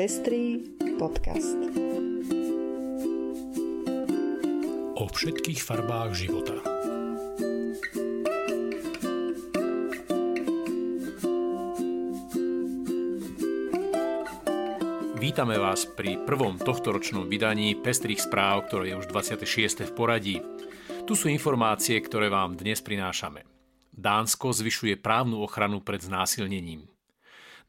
Pestrý podcast. O všetkých farbách života. Vítame vás pri prvom tohtoročnom vydaní Pestrých správ, ktoré je už 26. v poradí. Tu sú informácie, ktoré vám dnes prinášame. Dánsko zvyšuje právnu ochranu pred znásilnením.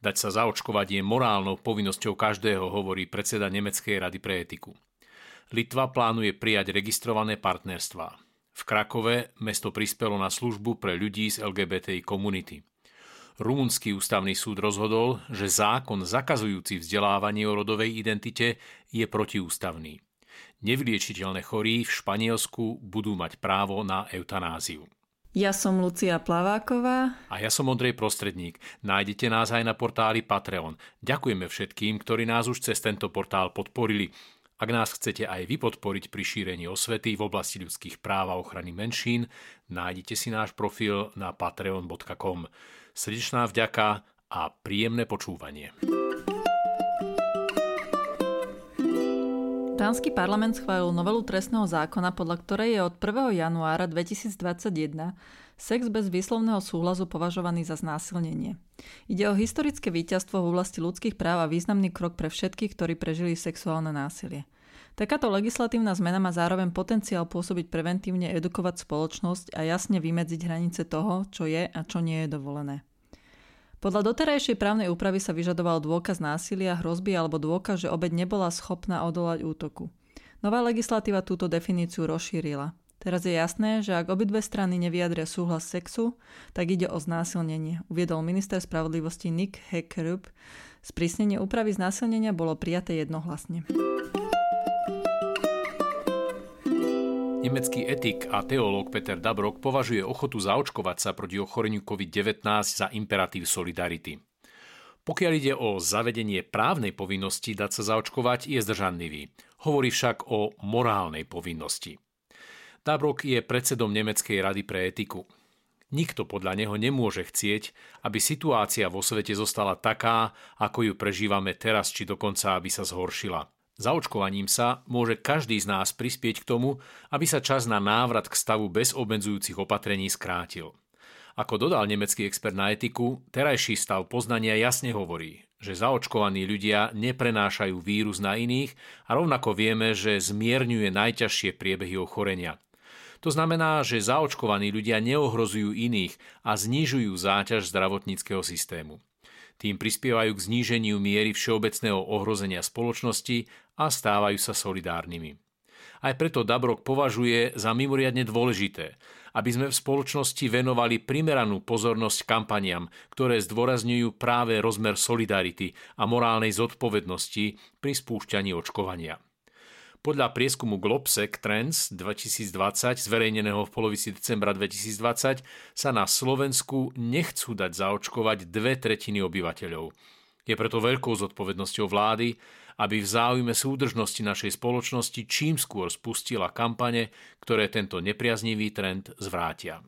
Dať sa zaočkovať je morálnou povinnosťou každého, hovorí predseda Nemeckej rady pre etiku. Litva plánuje prijať registrované partnerstvá. V Krakove mesto prispelo na službu pre ľudí z LGBTI komunity. Rumunský ústavný súd rozhodol, že zákon zakazujúci vzdelávanie o rodovej identite je protiústavný. Nevyliečiteľné chorí v Španielsku budú mať právo na eutanáziu. Ja som Lucia Plaváková. A ja som Ondrej Prostredník. Nájdete nás aj na portáli Patreon. Ďakujeme všetkým, ktorí nás už cez tento portál podporili. Ak nás chcete aj vy podporiť pri šírení osvety v oblasti ľudských práv a ochrany menšín, nájdete si náš profil na patreon.com. Srdečná vďaka a príjemné počúvanie. Dánsky parlament schválil novelu trestného zákona, podľa ktorej je od 1. januára 2021 sex bez výslovného súhlasu považovaný za znásilnenie. Ide o historické víťazstvo v oblasti ľudských práv a významný krok pre všetkých, ktorí prežili sexuálne násilie. Takáto legislatívna zmena má zároveň potenciál pôsobiť preventívne edukovať spoločnosť a jasne vymedziť hranice toho, čo je a čo nie je dovolené. Podľa doterajšej právnej úpravy sa vyžadoval dôkaz násilia, hrozby alebo dôkaz, že obeď nebola schopná odolať útoku. Nová legislatíva túto definíciu rozšírila. Teraz je jasné, že ak obidve strany nevyjadria súhlas sexu, tak ide o znásilnenie, uviedol minister spravodlivosti Nick Heckerup. Sprísnenie úpravy znásilnenia bolo prijaté jednohlasne. Nemecký etik a teológ Peter Dabrok považuje ochotu zaočkovať sa proti ochoreniu COVID-19 za imperatív solidarity. Pokiaľ ide o zavedenie právnej povinnosti dať sa zaočkovať, je zdržanlivý. Hovorí však o morálnej povinnosti. Dabrok je predsedom Nemeckej rady pre etiku. Nikto podľa neho nemôže chcieť, aby situácia vo svete zostala taká, ako ju prežívame teraz, či dokonca aby sa zhoršila. Zaočkovaním sa môže každý z nás prispieť k tomu, aby sa čas na návrat k stavu bez obmedzujúcich opatrení skrátil. Ako dodal nemecký expert na etiku, terajší stav poznania jasne hovorí, že zaočkovaní ľudia neprenášajú vírus na iných a rovnako vieme, že zmierňuje najťažšie priebehy ochorenia. To znamená, že zaočkovaní ľudia neohrozujú iných a znižujú záťaž zdravotníckého systému. Tým prispievajú k zníženiu miery všeobecného ohrozenia spoločnosti a stávajú sa solidárnymi. Aj preto Dabrok považuje za mimoriadne dôležité, aby sme v spoločnosti venovali primeranú pozornosť kampaniam, ktoré zdôrazňujú práve rozmer solidarity a morálnej zodpovednosti pri spúšťaní očkovania. Podľa prieskumu Globsec Trends 2020, zverejneného v polovici decembra 2020, sa na Slovensku nechcú dať zaočkovať dve tretiny obyvateľov. Je preto veľkou zodpovednosťou vlády, aby v záujme súdržnosti našej spoločnosti čím skôr spustila kampane, ktoré tento nepriaznivý trend zvrátia.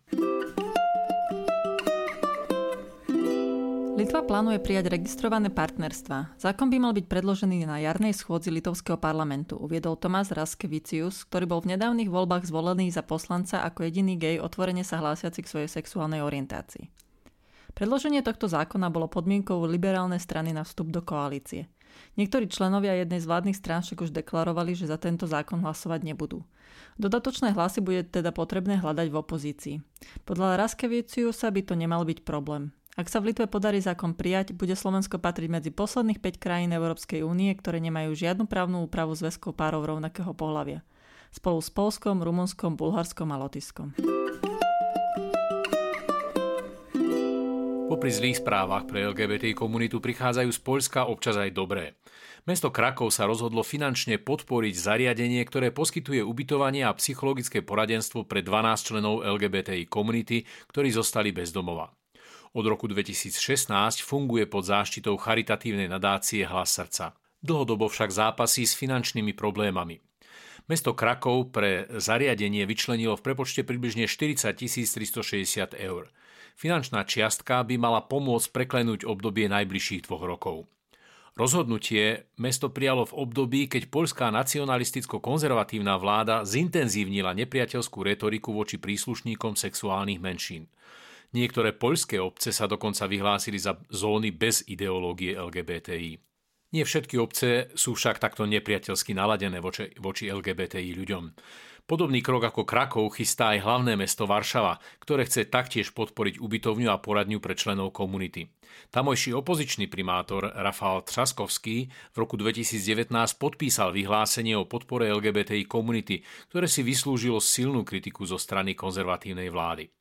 Litva plánuje prijať registrované partnerstva. Zákon by mal byť predložený na jarnej schôdzi litovského parlamentu, uviedol Tomás Raskevicius, ktorý bol v nedávnych voľbách zvolený za poslanca ako jediný gej otvorene sa hlásiaci k svojej sexuálnej orientácii. Predloženie tohto zákona bolo podmienkou liberálnej strany na vstup do koalície. Niektorí členovia jednej z vládnych strán však už deklarovali, že za tento zákon hlasovať nebudú. Dodatočné hlasy bude teda potrebné hľadať v opozícii. Podľa Raskeviciusa by to nemal byť problém. Ak sa v Litve podarí zákon prijať, bude Slovensko patriť medzi posledných 5 krajín Európskej únie, ktoré nemajú žiadnu právnu úpravu zväzkov párov rovnakého pohľavia. Spolu s Polskom, Rumunskom, Bulharskom a Lotiskom. Popri zlých správach pre LGBT komunitu prichádzajú z Poľska občas aj dobré. Mesto Krakov sa rozhodlo finančne podporiť zariadenie, ktoré poskytuje ubytovanie a psychologické poradenstvo pre 12 členov LGBTI komunity, ktorí zostali bez domova. Od roku 2016 funguje pod záštitou charitatívnej nadácie Hlas srdca. Dlhodobo však zápasí s finančnými problémami. Mesto Krakov pre zariadenie vyčlenilo v prepočte približne 40 360 eur. Finančná čiastka by mala pomôcť preklenúť obdobie najbližších dvoch rokov. Rozhodnutie mesto prijalo v období, keď poľská nacionalisticko-konzervatívna vláda zintenzívnila nepriateľskú retoriku voči príslušníkom sexuálnych menšín. Niektoré poľské obce sa dokonca vyhlásili za zóny bez ideológie LGBTI. Nie všetky obce sú však takto nepriateľsky naladené voči, voči LGBTI ľuďom. Podobný krok ako Krakov chystá aj hlavné mesto Varšava, ktoré chce taktiež podporiť ubytovňu a poradňu pre členov komunity. Tamojší opozičný primátor Rafal Třaskovský v roku 2019 podpísal vyhlásenie o podpore LGBTI komunity, ktoré si vyslúžilo silnú kritiku zo strany konzervatívnej vlády.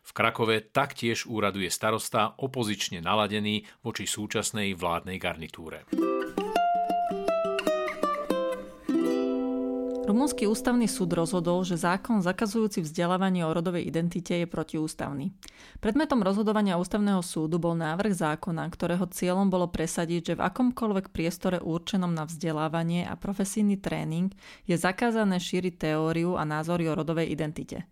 V Krakove taktiež úraduje starosta opozične naladený voči súčasnej vládnej garnitúre. Rumunský ústavný súd rozhodol, že zákon zakazujúci vzdelávanie o rodovej identite je protiústavný. Predmetom rozhodovania ústavného súdu bol návrh zákona, ktorého cieľom bolo presadiť, že v akomkoľvek priestore určenom na vzdelávanie a profesijný tréning je zakázané šíriť teóriu a názory o rodovej identite.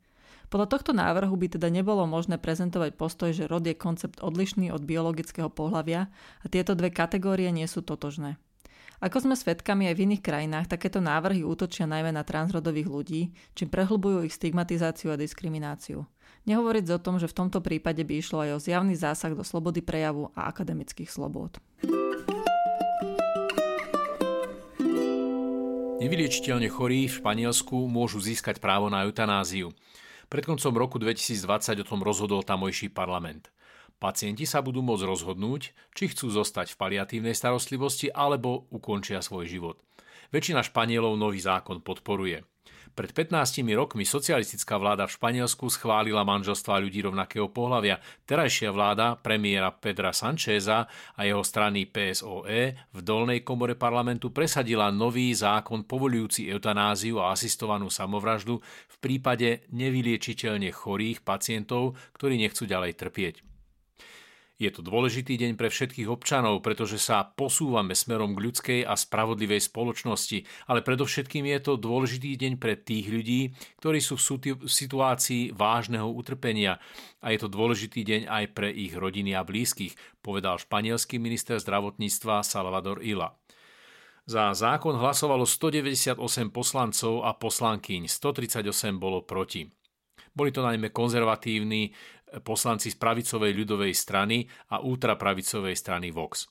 Podľa tohto návrhu by teda nebolo možné prezentovať postoj, že rod je koncept odlišný od biologického pohľavia a tieto dve kategórie nie sú totožné. Ako sme svedkami aj v iných krajinách, takéto návrhy útočia najmä na transrodových ľudí, čím prehlbujú ich stigmatizáciu a diskrimináciu. Nehovoriť o tom, že v tomto prípade by išlo aj o zjavný zásah do slobody prejavu a akademických slobôd. Nevyliečiteľne chorí v Španielsku môžu získať právo na eutanáziu. Pred koncom roku 2020 o tom rozhodol tamojší parlament. Pacienti sa budú môcť rozhodnúť, či chcú zostať v paliatívnej starostlivosti alebo ukončia svoj život. Väčšina Španielov nový zákon podporuje. Pred 15 rokmi socialistická vláda v Španielsku schválila manželstva ľudí rovnakého pohľavia. Terajšia vláda premiéra Pedra Sancheza a jeho strany PSOE v dolnej komore parlamentu presadila nový zákon povolujúci eutanáziu a asistovanú samovraždu v prípade nevyliečiteľne chorých pacientov, ktorí nechcú ďalej trpieť. Je to dôležitý deň pre všetkých občanov, pretože sa posúvame smerom k ľudskej a spravodlivej spoločnosti, ale predovšetkým je to dôležitý deň pre tých ľudí, ktorí sú v situácii vážneho utrpenia a je to dôležitý deň aj pre ich rodiny a blízkych, povedal španielský minister zdravotníctva Salvador Ila. Za zákon hlasovalo 198 poslancov a poslankyň, 138 bolo proti. Boli to najmä konzervatívni poslanci z pravicovej ľudovej strany a ultrapravicovej strany Vox.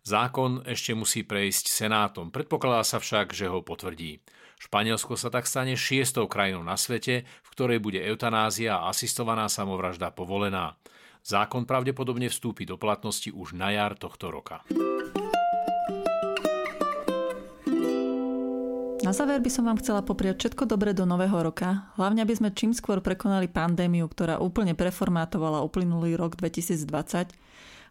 Zákon ešte musí prejsť Senátom, predpokladá sa však, že ho potvrdí. Španielsko sa tak stane šiestou krajinou na svete, v ktorej bude eutanázia a asistovaná samovražda povolená. Zákon pravdepodobne vstúpi do platnosti už na jar tohto roka. Na záver by som vám chcela popriať všetko dobré do nového roka, hlavne aby sme čím skôr prekonali pandémiu, ktorá úplne preformátovala uplynulý rok 2020,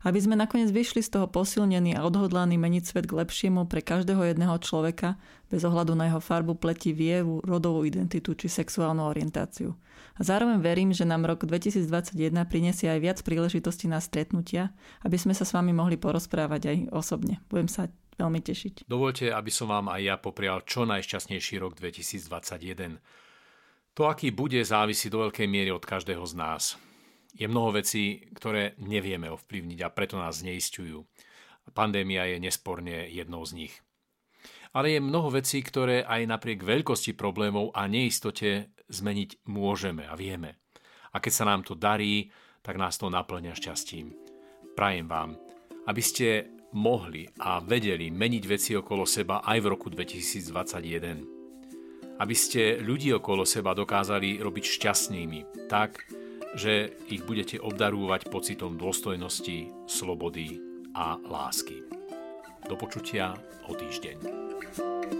aby sme nakoniec vyšli z toho posilnení a odhodlaní meniť svet k lepšiemu pre každého jedného človeka, bez ohľadu na jeho farbu pleti, vieru, rodovú identitu či sexuálnu orientáciu. A zároveň verím, že nám rok 2021 prinesie aj viac príležitostí na stretnutia, aby sme sa s vami mohli porozprávať aj osobne. Budem sa veľmi tešiť. Dovolte, aby som vám aj ja poprial čo najšťastnejší rok 2021. To, aký bude, závisí do veľkej miery od každého z nás. Je mnoho vecí, ktoré nevieme ovplyvniť a preto nás zneistujú. Pandémia je nesporne jednou z nich. Ale je mnoho vecí, ktoré aj napriek veľkosti problémov a neistote zmeniť môžeme a vieme. A keď sa nám to darí, tak nás to naplňa šťastím. Prajem vám, aby ste mohli a vedeli meniť veci okolo seba aj v roku 2021. Aby ste ľudí okolo seba dokázali robiť šťastnými, tak, že ich budete obdarúvať pocitom dôstojnosti, slobody a lásky. Do počutia o týždeň.